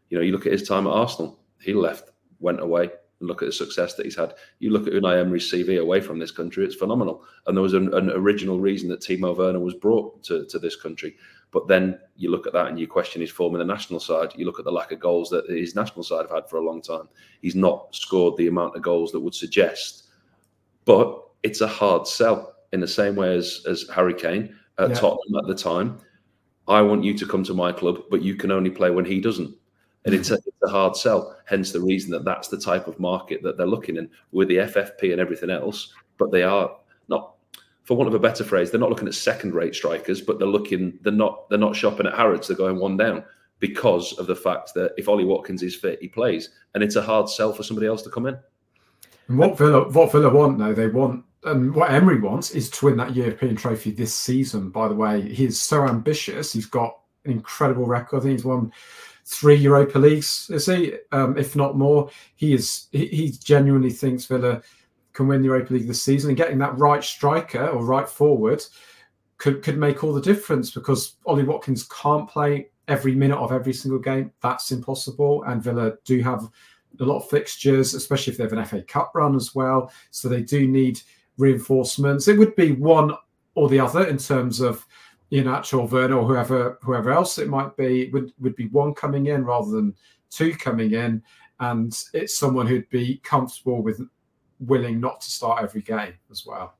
You know, you look at his time at Arsenal, he left, went away, and look at the success that he's had. You look at Unai Emery's CV away from this country, it's phenomenal. And there was an, an original reason that Timo Werner was brought to, to this country. But then you look at that and you question his form in the national side. You look at the lack of goals that his national side have had for a long time. He's not scored the amount of goals that would suggest. But it's a hard sell in the same way as, as Harry Kane at yeah. Tottenham at the time. I want you to come to my club, but you can only play when he doesn't. And it's a, *laughs* it's a hard sell. Hence the reason that that's the type of market that they're looking in with the FFP and everything else. But they are for want of a better phrase, they're not looking at second-rate strikers, but they're looking. They're not. They're not shopping at Harrods. They're going one down because of the fact that if Ollie Watkins is fit, he plays, and it's a hard sell for somebody else to come in. And what Villa, what Villa want now, they want, and what Emery wants is to win that European trophy this season. By the way, he is so ambitious. He's got an incredible record. I think he's won three Europa Leagues, is he? Um, if not more. He is. He, he genuinely thinks Villa can win the Europa League this season, and getting that right striker or right forward could could make all the difference because Ollie Watkins can't play every minute of every single game. That's impossible, and Villa do have a lot of fixtures, especially if they have an FA Cup run as well. So they do need reinforcements. It would be one or the other in terms of you know, actual Werner or whoever whoever else it might be would would be one coming in rather than two coming in, and it's someone who'd be comfortable with willing not to start every game as well.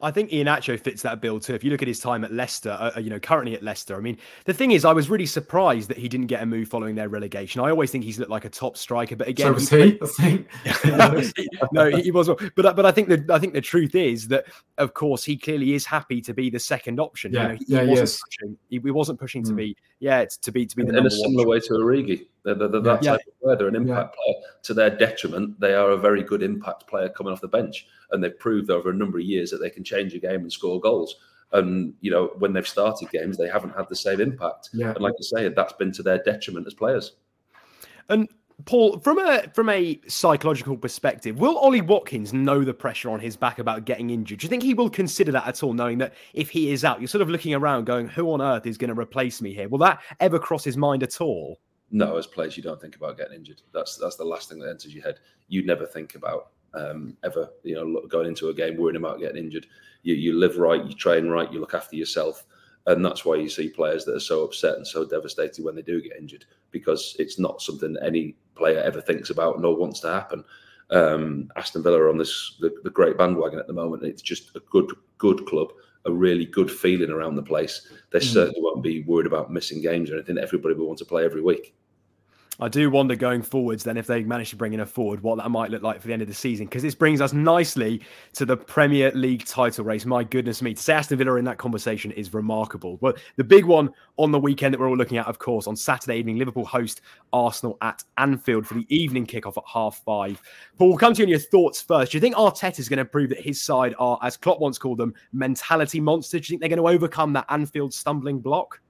I think Iheanacho fits that bill too. If you look at his time at Leicester, uh, uh, you know, currently at Leicester, I mean, the thing is, I was really surprised that he didn't get a move following their relegation. I always think he's looked like a top striker, but again, so was he. he I think. *laughs* no, he was. But but I think the I think the truth is that, of course, he clearly is happy to be the second option. Yeah, you know, he, yeah, wasn't yes. pushing. He, he, wasn't pushing mm. to be. Yeah, it's to be to be the in a similar way to Origi. They're, they're, they're that yeah. type of player. They're an impact yeah. player. To their detriment, they are a very good impact player coming off the bench, and they've proved over a number of years that they can change a game and score goals. And you know, when they've started games, they haven't had the same impact. Yeah. And like I say, that's been to their detriment as players. And Paul, from a from a psychological perspective, will Ollie Watkins know the pressure on his back about getting injured? Do you think he will consider that at all, knowing that if he is out, you're sort of looking around going, "Who on earth is going to replace me here?" Will that ever cross his mind at all? no, as players, you don't think about getting injured. That's that's the last thing that enters your head. You'd never think about um, ever, you know, going into a game worrying about getting injured. You you live right, you train right, you look after yourself, and that's why you see players that are so upset and so devastated when they do get injured because it's not something any player ever thinks about nor wants to happen. Um, Aston Villa are on this the, the great bandwagon at the moment. It's just a good good club a really good feeling around the place. They mm. certainly won't be worried about missing games or anything. Everybody will want to play every week. I do wonder going forwards then if they manage to bring in a forward, what that might look like for the end of the season. Because this brings us nicely to the Premier League title race. My goodness me, to say Aston Villa in that conversation is remarkable. But the big one on the weekend that we're all looking at, of course, on Saturday evening, Liverpool host Arsenal at Anfield for the evening kickoff at half five. Paul, we'll come to you on your thoughts first. Do you think Arteta is going to prove that his side are, as Klopp once called them, mentality monsters? Do you think they're going to overcome that Anfield stumbling block?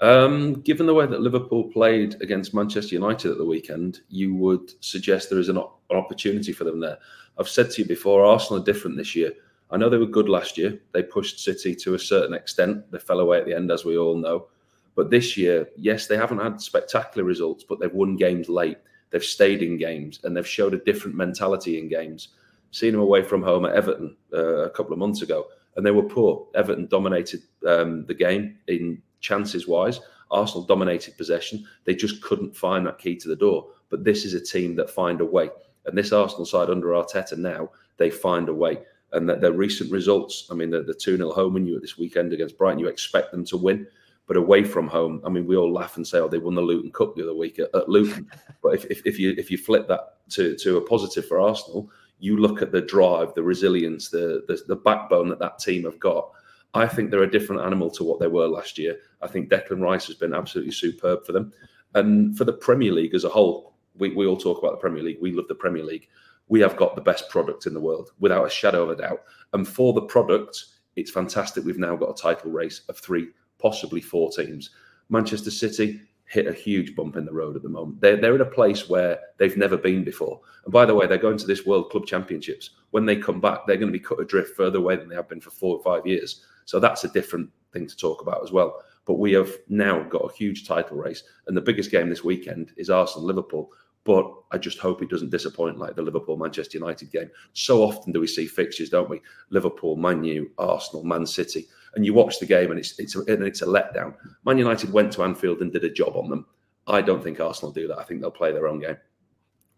Um, given the way that Liverpool played against Manchester United at the weekend, you would suggest there is an, an, opportunity for them there. I've said to you before, Arsenal are different this year. I know they were good last year. They pushed City to a certain extent. They fell away at the end, as we all know. But this year, yes, they haven't had spectacular results, but they've won games late. They've stayed in games and they've showed a different mentality in games. Seen them away from home at Everton uh, a couple of months ago, and they were poor. Everton dominated um, the game in chances wise. Arsenal dominated possession. They just couldn't find that key to the door. But this is a team that find a way. And this Arsenal side under Arteta now, they find a way. And that their recent results, I mean, the, the 2 0 home win you at this weekend against Brighton, you expect them to win. But away from home, I mean, we all laugh and say, oh, they won the Luton Cup the other week at, at Luton. *laughs* but if, if, if, you if you flip that to, to a positive for Arsenal, you look at the drive, the resilience, the, the, the backbone that that team have got I think they're a different animal to what they were last year. I think Declan Rice has been absolutely superb for them. And for the Premier League as a whole, we, we all talk about the Premier League. We love the Premier League. We have got the best product in the world, without a shadow of a doubt. And for the product, it's fantastic. We've now got a title race of three, possibly four teams. Manchester City hit a huge bump in the road at the moment. They're, they're in a place where they've never been before. And by the way, they're going to this World Club Championships. When they come back, they're going to be cut adrift further away than they have been for four or five years. So that's a different thing to talk about as well. But we have now got a huge title race, and the biggest game this weekend is Arsenal Liverpool. But I just hope it doesn't disappoint like the Liverpool Manchester United game. So often do we see fixtures, don't we? Liverpool, Man U, Arsenal, Man City, and you watch the game and it's it's a, and it's a letdown. Man United went to Anfield and did a job on them. I don't think Arsenal do that. I think they'll play their own game.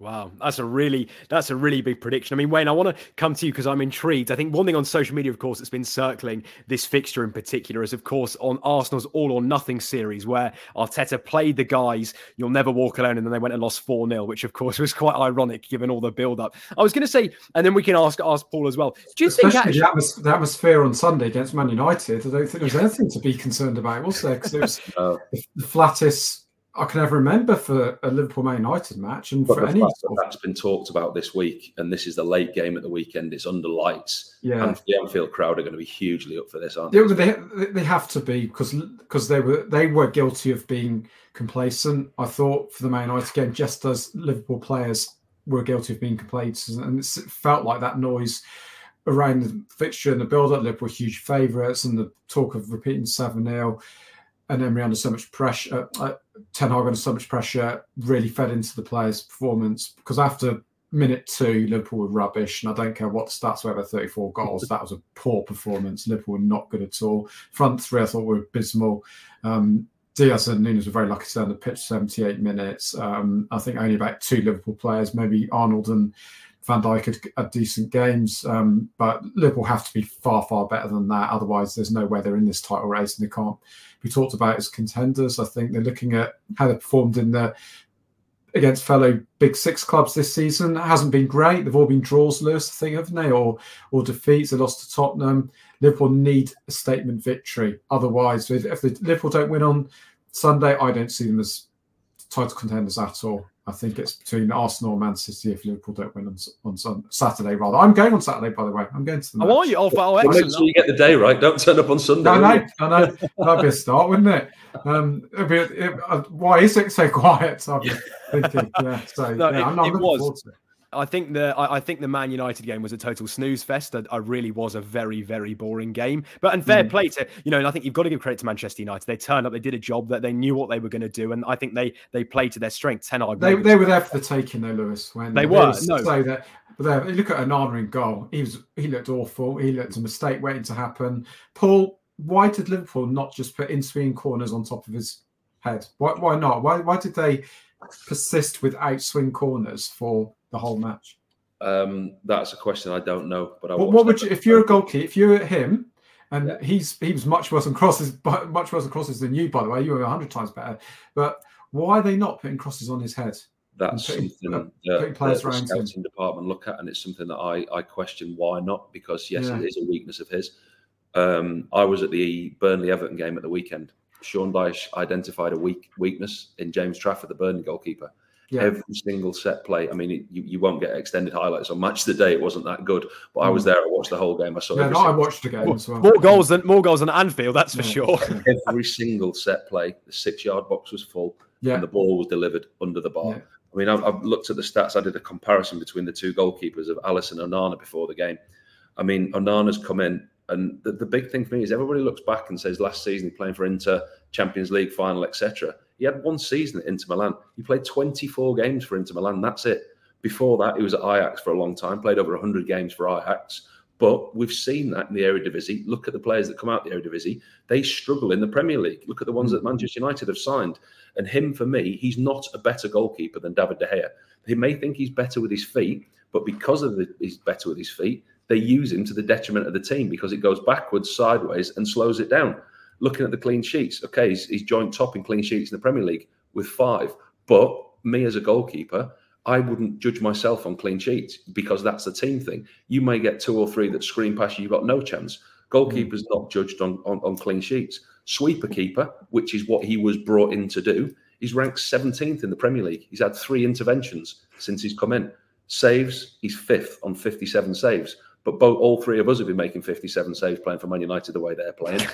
Wow, that's a really that's a really big prediction. I mean, Wayne, I want to come to you because I'm intrigued. I think one thing on social media, of course, that's been circling this fixture in particular is, of course, on Arsenal's All or Nothing series, where Arteta played the guys "You'll never walk alone," and then they went and lost four 0 which of course *laughs* was quite ironic given all the build up. I was going to say, and then we can ask ask Paul as well. Do you Especially think actually, the, atmos- the, atmosphere on Sunday against Man United? I don't think there was anything to be concerned about, was there? Because it was *laughs* uh, the flattest I can ever remember for a Liverpool Man United match, and but for any that that's been talked about this week, and this is the late game at the weekend. It's under lights, yeah. And the Anfield crowd are going to be hugely up for this, aren't they? Yeah, they, they have to be because because they were they were guilty of being complacent. I thought for the Man United game, just as Liverpool players were guilty of being complacent, and it felt like that noise around the fixture and the build-up. Liverpool huge favourites, and the talk of repeating seven 0 and Emery under so much pressure. Uh, Ten Hag under so much pressure really fed into the players' performance because after minute two, Liverpool were rubbish, and I don't care what the stats were, 34 *laughs* goals. That was a poor performance. Liverpool were not good at all. Front three, I thought were abysmal. Um, Diaz and Nunez were very lucky to stay on the pitch 78 minutes. Um, I think only about two Liverpool players, maybe Arnold and Van Dijk had, had decent games, um, but Liverpool have to be far, far better than that. Otherwise, there's no way they're in this title race and they can't be talked about as contenders. I think they're looking at how they performed in the against fellow Big Six clubs this season. It hasn't been great. They've all been draws, Lewis, I think, haven't they? Or or defeats. They lost to Tottenham. Liverpool need a statement victory. Otherwise, if, if the Liverpool don't win on Sunday, I don't see them as title contenders at all. I think it's between Arsenal and Man City if Liverpool don't win on, on, Saturday. Rather, I'm going on Saturday. By the way, I'm going to the. Match. Oh, are you? Oh, oh excellent. Make sure you get the day right. Don't turn up on Sunday. No, no, no, no. That'd be a start, wouldn't it? Um, it'd be, it, uh, why is it so *laughs* quiet? I'm thinking, yeah. So *laughs* no, yeah, I'm, I'm it was. I think the I, I, think the Man United game was a total snooze fest. I, I really was a very very boring game. But and fair mm. play to you know, and I think you've got to give credit to Manchester United. They turned up, they did a job that they knew what they were going to do, and I think they they played to their strength. Ten They, they were there for the taking, though, Lewis. When they were no. So that, but there, look at Onana in goal. He was he looked awful. He looked a mistake waiting to happen. Paul, why did Liverpool not just put in swinging corners on top of his head? Why why not? Why why did they persist with out swing corners for the whole match? Um, that's a question I don't know. But I what, what would you, if you're a goalkeeper, if you're him And yeah. he's he was much worse on crosses, *laughs* much worse on crosses than you, by the way. You were hundred times better. But why are they not putting crosses on his head? That's putting, something uh, that players the, scouting department look at, and it's something that I I question why not because yes, yeah. it is a weakness of his. Um, I was at the Burnley Everton game at the weekend. Sean Dyche identified a weak weakness in James Trafford, the Burnley goalkeeper. Yeah. Every single set play. I mean, it, you, you won't get extended highlights on match the day. It wasn't that good, but I was mm. there. I watched the whole game. I saw. Yeah, no, I watched the game more, as well. More goals than more goals than Anfield, that's for yeah. sure. *laughs* Every single set play, the six-yard box was full, yeah. and the ball was delivered under the bar. Yeah. I mean, I've, I've, looked at the stats. I did a comparison between the two goalkeepers of Alisson and Onana before the game. I mean, Onana's come in and the, the, big thing for me is everybody looks back and says last season playing for Inter, Champions League final, etc. He had one season at Inter Milan. He played 24 games for Inter Milan. That's it. Before that, he was at Ajax for a long time, played over 100 games for Ajax. But we've seen that in the Eredivisie. Look at the players that come out the Eredivisie. They struggle in the Premier League. Look at the ones mm. that Manchester United have signed. And him, for me, he's not a better goalkeeper than David De Gea. He may think he's better with his feet, but because of the, he's better with his feet, they use him to the detriment of the team because it goes backwards, sideways, and slows it down. Looking at the clean sheets, okay, he's, he's joint top in clean sheets in the Premier League with five. But me as a goalkeeper, I wouldn't judge myself on clean sheets because that's the team thing. You may get two or three that screen past you, you've got no chance. Goalkeeper's not judged on, on, on clean sheets. Sweeper keeper, which is what he was brought in to do, he's ranked 17th in the Premier League. He's had three interventions since he's come in. Saves, he's fifth on 57 saves. But both, all three of us have been making 57 saves playing for Man United the way they're playing.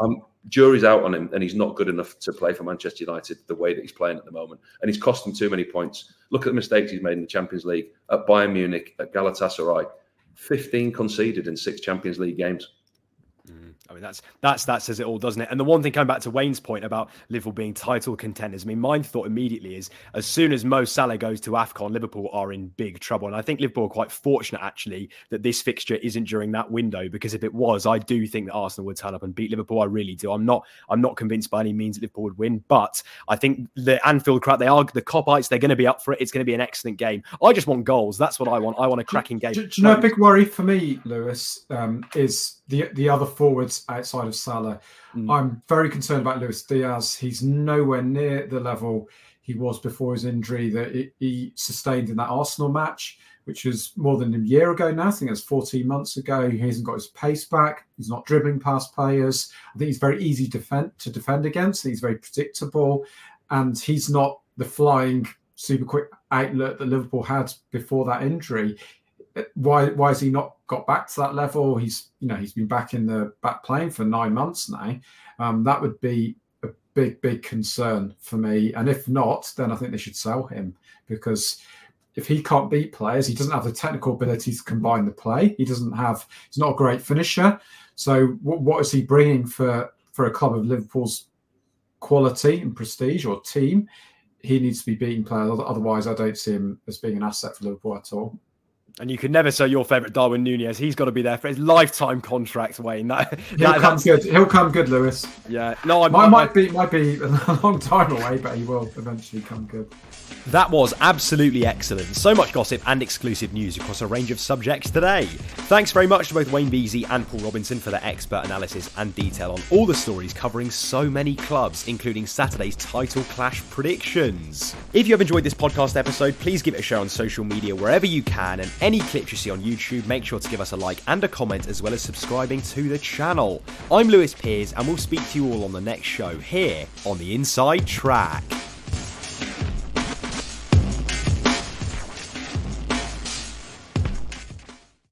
um, jury's out on him, and he's not good enough to play for Manchester United the way that he's playing at the moment. And he's cost him too many points. Look at the mistakes he's made in the Champions League at Bayern Munich, at Galatasaray. 15 conceded in six Champions League games. I mean, that's that's that says it all, doesn't it? And the one thing coming back to Wayne's point about Liverpool being title contenders, I mean, my thought immediately is as soon as Mo Salah goes to AFCON, Liverpool are in big trouble. And I think Liverpool are quite fortunate actually that this fixture isn't during that window because if it was, I do think that Arsenal would turn up and beat Liverpool. I really do. I'm not I'm not convinced by any means that Liverpool would win, but I think the Anfield crowd, they are the Kopites, they're going to be up for it. It's going to be an excellent game. I just want goals. That's what I want. I want a cracking game. Do, do you know a big worry for me, Lewis, um, is the the other forwards outside of Salah. Mm. I'm very concerned about Luis Diaz. He's nowhere near the level he was before his injury that he sustained in that Arsenal match, which was more than a year ago now. I think it's 14 months ago. He hasn't got his pace back. He's not dribbling past players. I think he's very easy defend, to defend against. He's very predictable, and he's not the flying super quick outlet that Liverpool had before that injury why why has he not got back to that level? He's you know he's been back in the back playing for nine months now. Um, that would be a big big concern for me. And if not, then I think they should sell him because if he can't beat players, he doesn't have the technical ability to combine the play. He doesn't have. He's not a great finisher. So what, what is he bringing for for a club of Liverpool's quality and prestige or team? He needs to be beating players. Otherwise, I don't see him as being an asset for Liverpool at all. And you can never say your favourite Darwin Nunez. He's got to be there for his lifetime contract, Wayne. That, He'll that, come good. He'll come good, Lewis. Yeah. No, I might, might be might be a *laughs* long time away, but he will eventually come good. That was absolutely excellent. So much gossip and exclusive news across a range of subjects today. Thanks very much to both Wayne Veysey and Paul Robinson for their expert analysis and detail on all the stories covering so many clubs, including Saturday's title clash predictions. If you have enjoyed this podcast episode, please give it a share on social media wherever you can, and any clips you see on YouTube, make sure to give us a like and a comment as well as subscribing to the channel. I'm Lewis Peers, and we'll speak to you all on the next show here on the Inside Track.